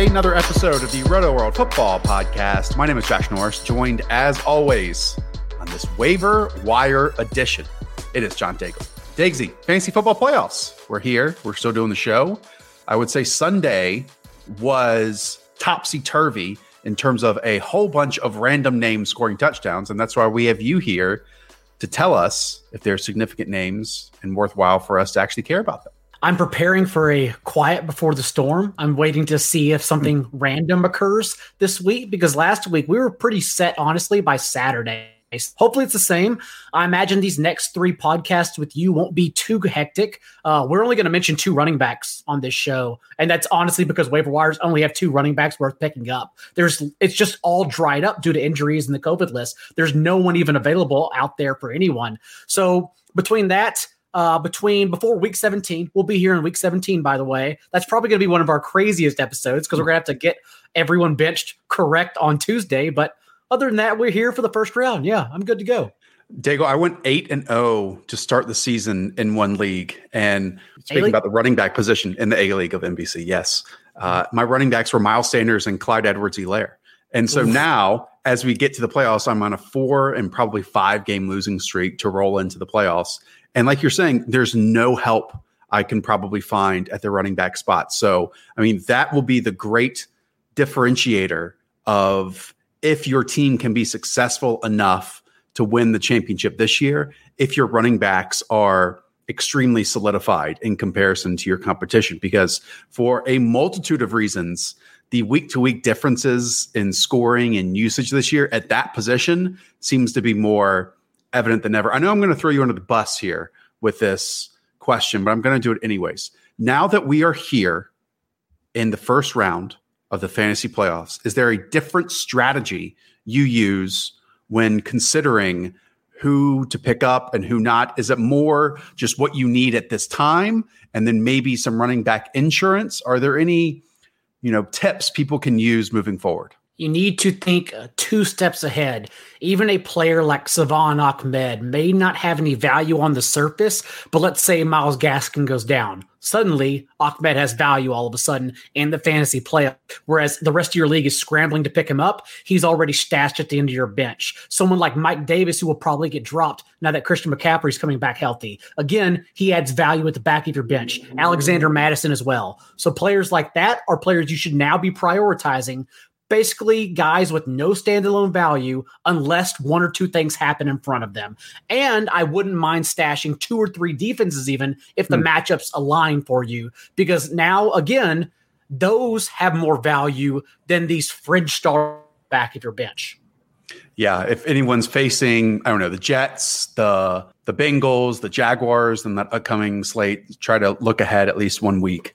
Another episode of the Rotoworld Football Podcast. My name is Josh Norris, joined as always on this waiver wire edition. It is John Daigle. Dagsy, fantasy football playoffs. We're here. We're still doing the show. I would say Sunday was topsy turvy in terms of a whole bunch of random names scoring touchdowns. And that's why we have you here to tell us if they're significant names and worthwhile for us to actually care about them. I'm preparing for a quiet before the storm. I'm waiting to see if something random occurs this week because last week we were pretty set, honestly, by Saturday. Hopefully, it's the same. I imagine these next three podcasts with you won't be too hectic. Uh, we're only going to mention two running backs on this show, and that's honestly because waiver wires only have two running backs worth picking up. There's it's just all dried up due to injuries and the COVID list. There's no one even available out there for anyone. So between that, uh, between before week 17. We'll be here in week 17, by the way. That's probably going to be one of our craziest episodes because we're going to have to get everyone benched correct on Tuesday. But other than that, we're here for the first round. Yeah, I'm good to go. Dago, I went eight and zero to start the season in one league. And speaking A-League? about the running back position in the A League of NBC, yes, uh, my running backs were Miles Sanders and Clyde Edwards-Helaire. And so Oof. now, as we get to the playoffs, I'm on a four and probably five game losing streak to roll into the playoffs. And like you're saying, there's no help I can probably find at the running back spot. So, I mean, that will be the great differentiator of if your team can be successful enough to win the championship this year, if your running backs are extremely solidified in comparison to your competition. Because for a multitude of reasons, the week to week differences in scoring and usage this year at that position seems to be more evident than ever. I know I'm going to throw you under the bus here with this question, but I'm going to do it anyways. Now that we are here in the first round of the fantasy playoffs, is there a different strategy you use when considering who to pick up and who not? Is it more just what you need at this time and then maybe some running back insurance? Are there any, you know, tips people can use moving forward? You need to think uh, two steps ahead. Even a player like Salvon Ahmed may not have any value on the surface, but let's say Myles Gaskin goes down. Suddenly, Ahmed has value all of a sudden in the fantasy playoff, whereas the rest of your league is scrambling to pick him up. He's already stashed at the end of your bench. Someone like Mike Davis, who will probably get dropped now that Christian McCaffrey's coming back healthy. Again, he adds value at the back of your bench. Alexander Mattison as well. So players like that are players you should now be prioritizing basically guys with no standalone value unless one or two things happen in front of them. And I wouldn't mind stashing two or three defenses even if the Hmm. matchups align for you because now again those have more value than these fringe star back of your bench. Yeah, if anyone's facing, I don't know, the Jets, the the Bengals, the Jaguars, and that upcoming slate, try to look ahead at least one week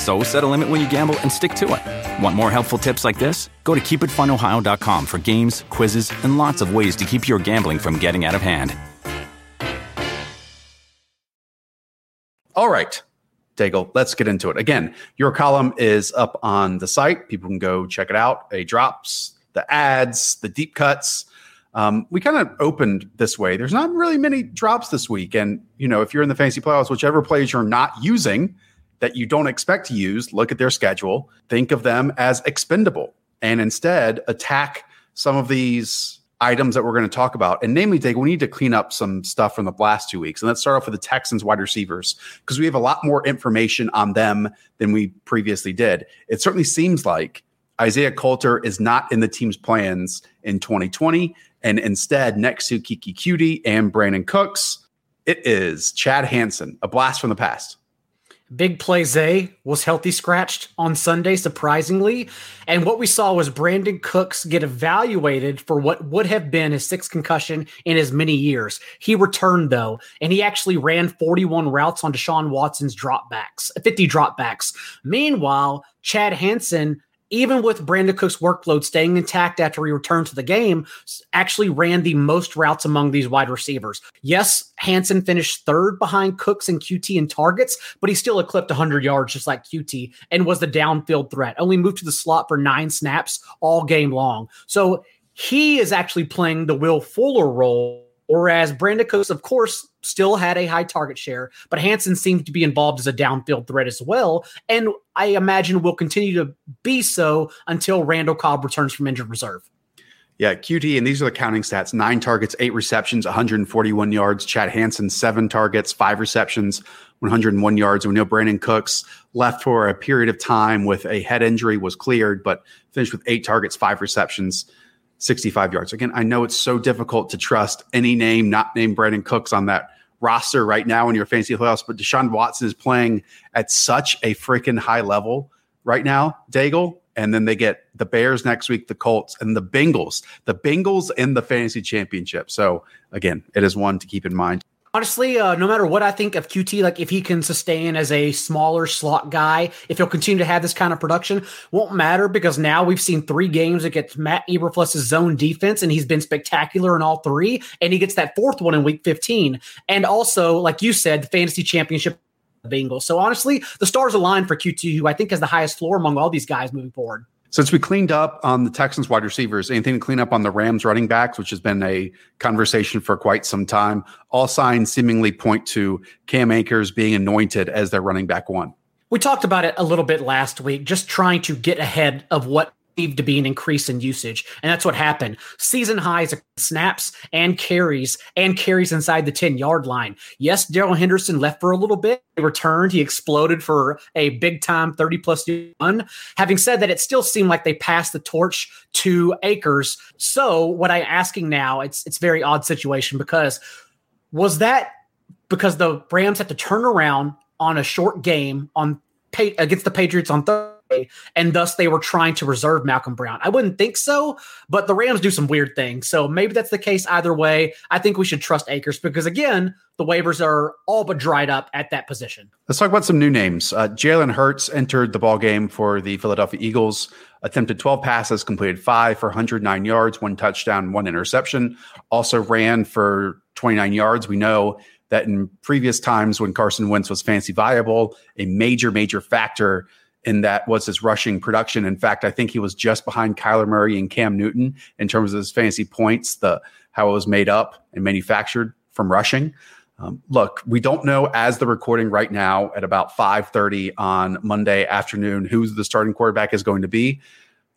So set a limit when you gamble and stick to it. Want more helpful tips like this? Go to keepitfunohio.com for games, quizzes, and lots of ways to keep your gambling from getting out of hand. All right, Daigle, let's get into it. Again, your column is up on the site. People can go check it out. A drops, the ads, the deep cuts. Um, we kind of opened this way. There's not really many drops this week. And, you know, if you're in the fantasy playoffs, whichever players you're not using that you don't expect to use, look at their schedule, think of them as expendable, and instead attack some of these items that we're going to talk about. And namely, Dave, we need to clean up some stuff from the last two weeks. And let's start off with the Texans wide receivers because we have a lot more information on them than we previously did. It certainly seems like Isaiah Coulter is not in the team's plans in 2020. And instead, next to Keke Coutee and Brandin Cooks, it is Chad Hansen, a blast from the past. Big Play Zay was healthy scratched on Sunday, surprisingly. And what we saw was Brandin Cooks get evaluated for what would have been his sixth concussion in as many years. He returned, though, and he actually ran 41 routes on Deshaun Watson's dropbacks, 50 dropbacks. Meanwhile, Chad Hansen even with Brandin Cook's workload staying intact after he returned to the game, actually ran the most routes among these wide receivers. Yes, Hansen finished third behind Cooks and Coutee in targets, but he still eclipsed 100 yards just like Coutee and was the downfield threat. Only moved to the slot for nine snaps all game long. So he is actually playing the Will Fuller role Whereas Brandin Cooks, of course, still had a high target share, but Hansen seemed to be involved as a downfield threat as well. And I imagine will continue to be so until Randall Cobb returns from injured reserve. Yeah, Coutee, and these are the counting stats nine targets, eight receptions, 141 yards. Chad Hansen, seven targets, five receptions, 101 yards. We know Brandin Cooks left for a period of time with a head injury, was cleared, but finished with eight targets, five receptions. 65 yards. Again, I know it's so difficult to trust any name not named Brandin Cooks on that roster right now in your fantasy playoffs, but Deshaun Watson is playing at such a freaking high level right now, Daigle. And then they get the Bears next week, the Colts, and the Bengals, the Bengals in the fantasy championship. So, again, it is one to keep in mind. Honestly, uh, no matter what I think of Coutee, like if he can sustain as a smaller slot guy, if he'll continue to have this kind of production, won't matter because now we've seen three games against Matt Eberflus' zone defense, and he's been spectacular in all three. And he gets that fourth one in week 15. And also, like you said, the fantasy championship Bengals. So honestly, the stars align for Coutee, who I think has the highest floor among all these guys moving forward. Since we cleaned up on the Texans wide receivers, anything to clean up on the Rams running backs, which has been a conversation for quite some time, all signs seemingly point to Cam Akers being anointed as their running back one. We talked about it a little bit last week, just trying to get ahead of what to be an increase in usage. And that's what happened. Season highs snaps and carries and carries inside the 10 yard line. Yes, Darrell Henderson left for a little bit. He returned. He exploded for a big time 30 plus run. Having said that, it still seemed like they passed the torch to Akers. So what I'm asking now, it's it's very odd situation because was that because the Rams had to turn around on a short game on against the Patriots on Thursday? And thus they were trying to reserve Malcolm Brown. I wouldn't think so, but the Rams do some weird things. So maybe that's the case either way. I think we should trust Akers because, again, the waivers are all but dried up at that position. Let's talk about some new names. Uh, Jalen Hurts entered the ball game for the Philadelphia Eagles, attempted 12 passes, completed five for 109 yards, one touchdown, one interception. Also ran for 29 yards. We know that in previous times when Carson Wentz was fancy viable, a major, major factor and that was his rushing production. In fact, I think he was just behind Kyler Murray and Cam Newton in terms of his fantasy points, the how it was made up and manufactured from rushing. Um, look, we don't know as the recording right now at about 5:30 on Monday afternoon who the starting quarterback is going to be.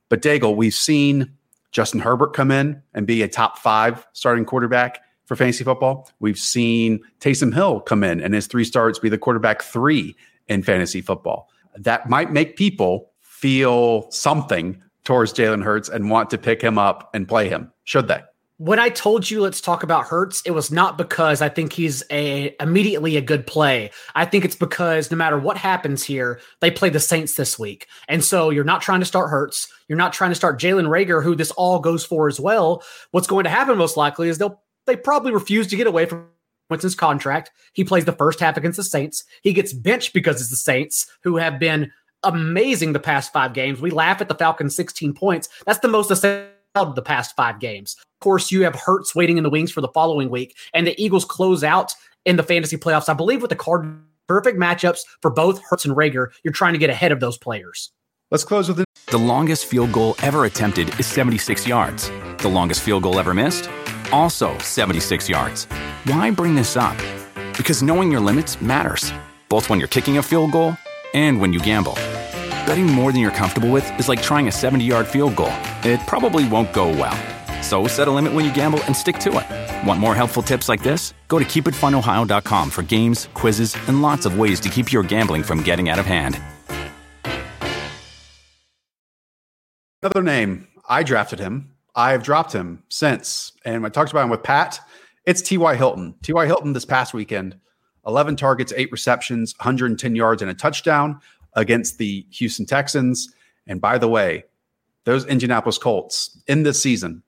But Daigle, we've seen Justin Herbert come in and be a top five starting quarterback for fantasy football. We've seen Taysom Hill come in and his three starts be the quarterback three in fantasy football that might make people feel something towards Jalen Hurts and want to pick him up and play him. Should they? When I told you let's talk about Hurts, it was not because I think he's a immediately a good play. I think it's because no matter what happens here, they play the Saints this week. And so you're not trying to start Hurts. You're not trying to start Jalen Reagor, who this all goes for as well. What's going to happen most likely is they'll they probably refuse to get away from Wentz's contract. He plays the first half against the Saints. He gets benched because it's the Saints who have been amazing the past five games. We laugh at the Falcons 16 points. That's the most of the past five games. Of course, you have Hurts waiting in the wings for the following week, and the Eagles close out in the fantasy playoffs, I believe, with the card perfect matchups for both Hurts and Reagor. You're trying to get ahead of those players. Let's close with the-, the longest field goal ever attempted is 76 yards. The longest field goal ever missed? Also 76 yards. Why bring this up? Because knowing your limits matters, both when you're kicking a field goal and when you gamble. Betting more than you're comfortable with is like trying a 70 yard field goal. It probably won't go well. So set a limit when you gamble and stick to it. Want more helpful tips like this? Go to keepitfunohio.com for games, quizzes, and lots of ways to keep your gambling from getting out of hand. Another name. I drafted him. I've dropped him since. And I talked about him with Pat. It's T.Y. Hilton. T.Y. Hilton this past weekend 11 targets, eight receptions, 110 yards, and a touchdown against the Houston Texans. And by the way, those Indianapolis Colts in this season,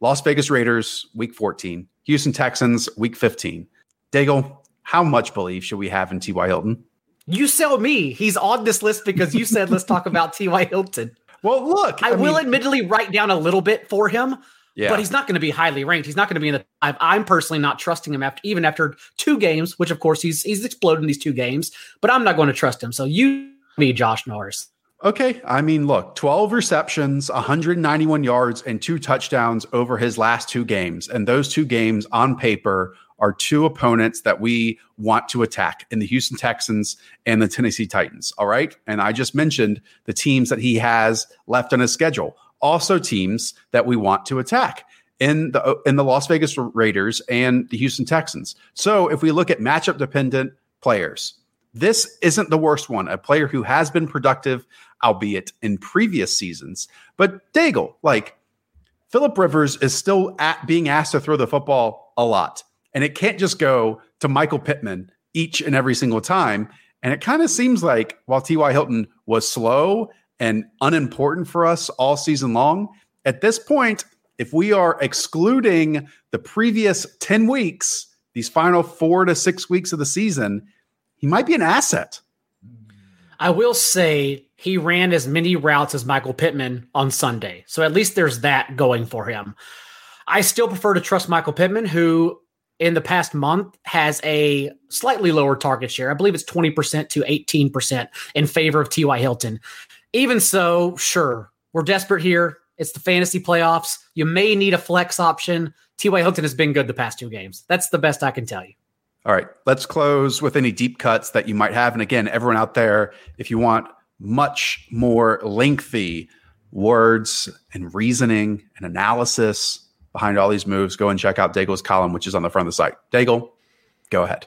Las Vegas Raiders, week 14, Houston Texans, week 15. Daigle, how much belief should we have in T.Y. Hilton? You sell me. He's on this list because you said let's talk about T.Y. Hilton. Well, look, I, I will admittedly write down a little bit for him, yeah. but he's not going to be highly ranked. He's not going to be in the. I'm personally not trusting him after even after two games, which of course he's he's exploded in these two games. But I'm not going to trust him. So you me, Josh Norris. Okay. I mean, look, 12 receptions, 191 yards, and two touchdowns over his last two games. And those two games on paper are two opponents that we want to attack in the Houston Texans and the Tennessee Titans. All right. And I just mentioned the teams that he has left on his schedule, also teams that we want to attack in the in the Las Vegas Raiders and the Houston Texans. So if we look at matchup dependent players, this isn't the worst one. A player who has been productive, albeit in previous seasons. But Daigle, like Philip Rivers is still at being asked to throw the football a lot. And it can't just go to Michael Pittman each and every single time. And it kind of seems like while T.Y. Hilton was slow and unimportant for us all season long, at this point, if we are excluding the previous 10 weeks, these final four to six weeks of the season, he might be an asset. I will say he ran as many routes as Michael Pittman on Sunday. So at least there's that going for him. I still prefer to trust Michael Pittman, who in the past month has a slightly lower target share. I believe it's 20% to 18% in favor of T.Y. Hilton. Even so, sure, we're desperate here. It's the fantasy playoffs. You may need a flex option. T.Y. Hilton has been good the past two games. That's the best I can tell you. All right, let's close with any deep cuts that you might have. And again, everyone out there, if you want much more lengthy words and reasoning and analysis behind all these moves, go and check out Daigle's column, which is on the front of the site. Daigle, go ahead.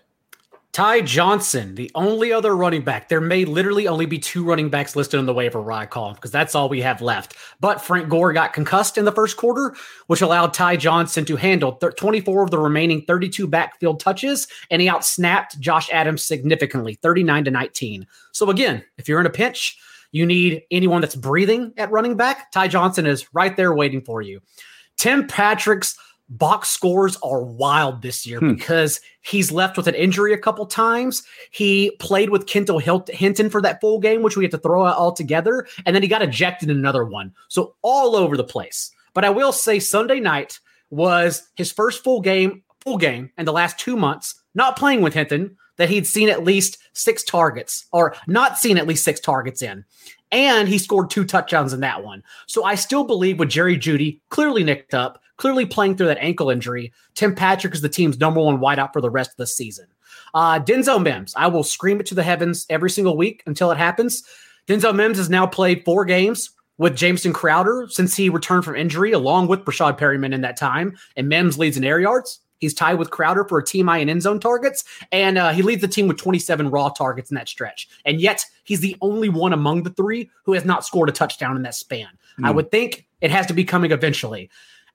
Ty Johnson, the only other running back. There may literally only be two running backs listed on the waiver wire column because that's all we have left. But Frank Gore got concussed in the first quarter, which allowed Ty Johnson to handle 24 of the remaining 32 backfield touches, and he outsnapped Josh Adams significantly, 39 to 19. So again, if you're in a pinch, you need anyone that's breathing at running back. Ty Johnson is right there waiting for you. Tim Patrick's box scores are wild this year hmm. because he's left with an injury a couple times. He played with Kendall Hinton for that full game, which we had to throw out altogether, and then he got ejected in another one. So all over the place. But I will say Sunday night was his first full game, full game in the last two months, not playing with Hinton, that he'd seen at least six targets or not seen at least six targets in. And he scored two touchdowns in that one. So I still believe with Jerry Jeudy clearly nicked up, clearly playing through that ankle injury, Tim Patrick is the team's number one wideout for the rest of the season. Uh, Denzel Mims, I will scream it to the heavens every single week until it happens. Denzel Mims has now played four games with Jamison Crowder since he returned from injury, along with Breshad Perriman in that time. And Mims leads in air yards. He's tied with Crowder for a team high in end zone targets, and uh, he leads the team with 27 raw targets in that stretch. And yet, he's the only one among the three who has not scored a touchdown in that span. Mm. I would think it has to be coming eventually.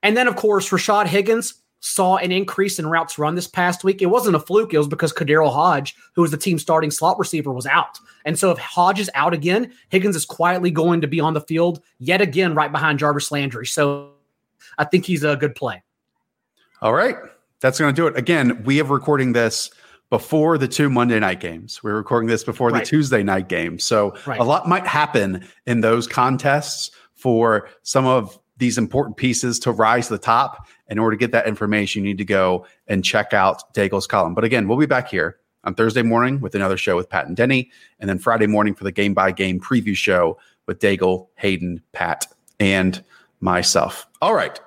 And then, of course, Rashard Higgins saw an increase in routes run this past week. It wasn't a fluke. It was because KhaDarel Hodge, who was the team's starting slot receiver, was out. And so if Hodge is out again, Higgins is quietly going to be on the field yet again right behind Jarvis Landry. So I think he's a good play. All right. That's going to do it. Again, we have recording this before the two Monday night games. We're recording this before Right. the Tuesday night game. So Right. a lot might happen in those contests for some of these important pieces to rise to the top. In order to get that information, you need to go and check out Daigle's column. But again, we'll be back here on Thursday morning with another show with Pat and Denny, and then Friday morning for the game by game preview show with Daigle, Hayden, Pat, and myself. All right.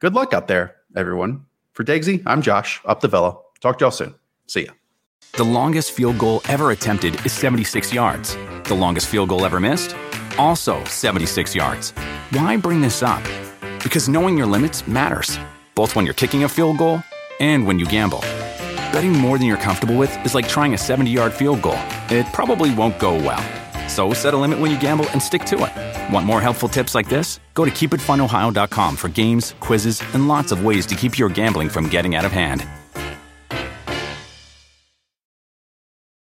Good luck out there, everyone. For Dagsy, I'm Josh, up the Villa. Talk to y'all soon. See ya. The longest field goal ever attempted is 76 yards. The longest field goal ever missed? Also 76 yards. Why bring this up? Because knowing your limits matters, both when you're kicking a field goal and when you gamble. Betting more than you're comfortable with is like trying a 70 yard field goal. It probably won't go well. So set a limit when you gamble and stick to it. Want more helpful tips like this? Go to keepitfunohio.com for games, quizzes, and lots of ways to keep your gambling from getting out of hand.